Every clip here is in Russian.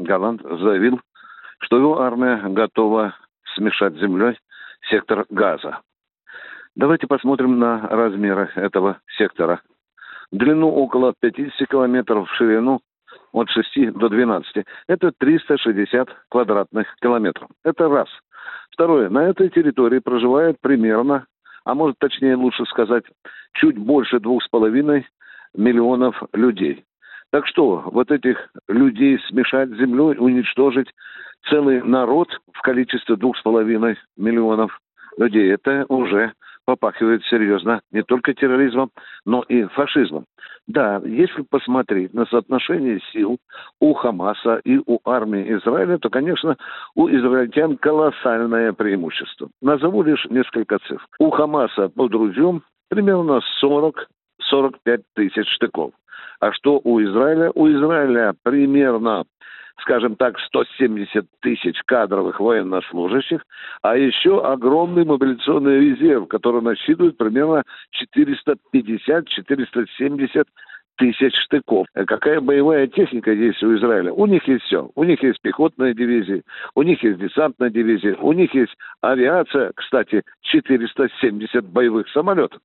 Галант заявил, что его армия готова смешать с землей сектор газа. Давайте посмотрим на размеры этого сектора. Длину около 50 километров, ширину от 6 до 12. Это 360 квадратных километров. Это раз. Второе. На этой территории проживает примерно, а может точнее лучше сказать, чуть больше двух с половиной миллионов людей. Так что, вот этих людей смешать с землей, уничтожить целый народ в количестве двух с половиной миллионов людей, это уже попахивает серьезно не только терроризмом, но и фашизмом. Да, если посмотреть на соотношение сил у Хамаса и у армии Израиля, то, конечно, у израильтян колоссальное преимущество. Назову лишь несколько цифр. У Хамаса под ружьем примерно 40-45 тысяч штыков. А что у Израиля? У Израиля примерно скажем так, 170 тысяч кадровых военнослужащих, а еще огромный мобилизационный резерв, который насчитывает примерно 450-470 тысяч штыков. Какая боевая техника есть у Израиля? У них есть все. У них есть пехотная дивизия, у них есть десантная дивизия, у них есть авиация, кстати, 470 боевых самолетов.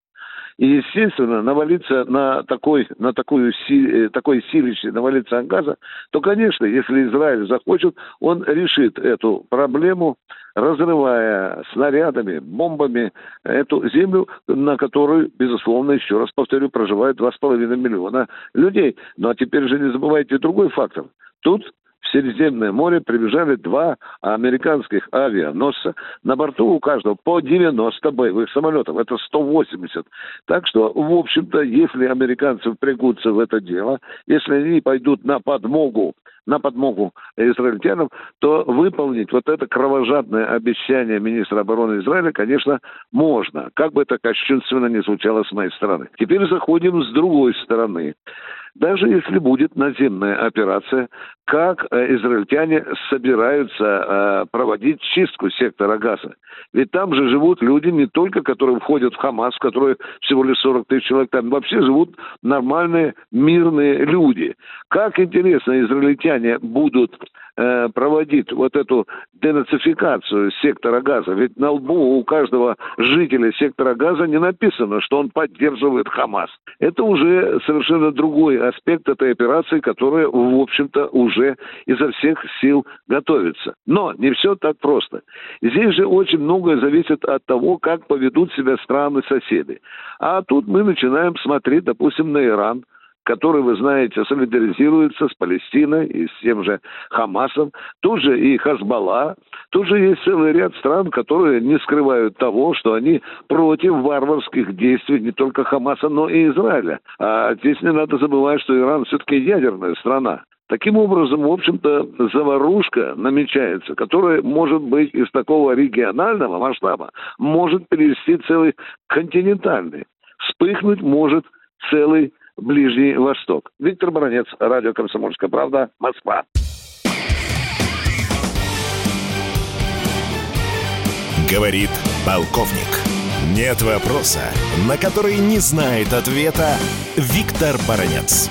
И, естественно, навалиться на такой, на такую, э, такой силище, навалиться газа, то, конечно, если Израиль захочет, он решит эту проблему, разрывая снарядами, бомбами эту землю, на которой, безусловно, еще раз повторю, проживает 2,5 миллиона людей. Ну а теперь же не забывайте другой фактор. Тут Средиземное море прибежали два американских авианосца. На борту у каждого по 90 боевых самолетов. Это 180. Так что, в общем-то, если американцы впрягутся в это дело, если они пойдут на подмогу на подмогу израильтянам, то выполнить вот это кровожадное обещание министра обороны Израиля, конечно, можно, как бы это кощунственно не звучало с моей стороны. Теперь заходим с другой стороны. Даже если будет наземная операция, как э, израильтяне собираются э, проводить чистку сектора газа? Ведь там же живут люди не только, которые входят в Хамас, которые всего лишь 40 тысяч человек, там вообще живут нормальные мирные люди. Как интересно, израильтяне будут э, проводить вот эту денацификацию сектора газа. Ведь на лбу у каждого жителя сектора газа не написано, что он поддерживает Хамас. Это уже совершенно другой аспект этой операции, которая, в общем-то, уже изо всех сил готовится. Но не все так просто. Здесь же очень многое зависит от того, как поведут себя страны-соседи. А тут мы начинаем смотреть, допустим, на Иран – который, вы знаете, солидаризируется с Палестиной и с тем же Хамасом. Тут же и Хазбалла. Тут же есть целый ряд стран, которые не скрывают того, что они против варварских действий не только Хамаса, но и Израиля. А здесь не надо забывать, что Иран все-таки ядерная страна. Таким образом, в общем-то, заварушка намечается, которая может быть из такого регионального масштаба, может перевести целый континентальный. Вспыхнуть может целый Ближний Восток. Виктор Баранец, радио «Комсомольская правда», Москва. Говорит полковник. Нет вопроса, на который не знает ответа Виктор Баранец.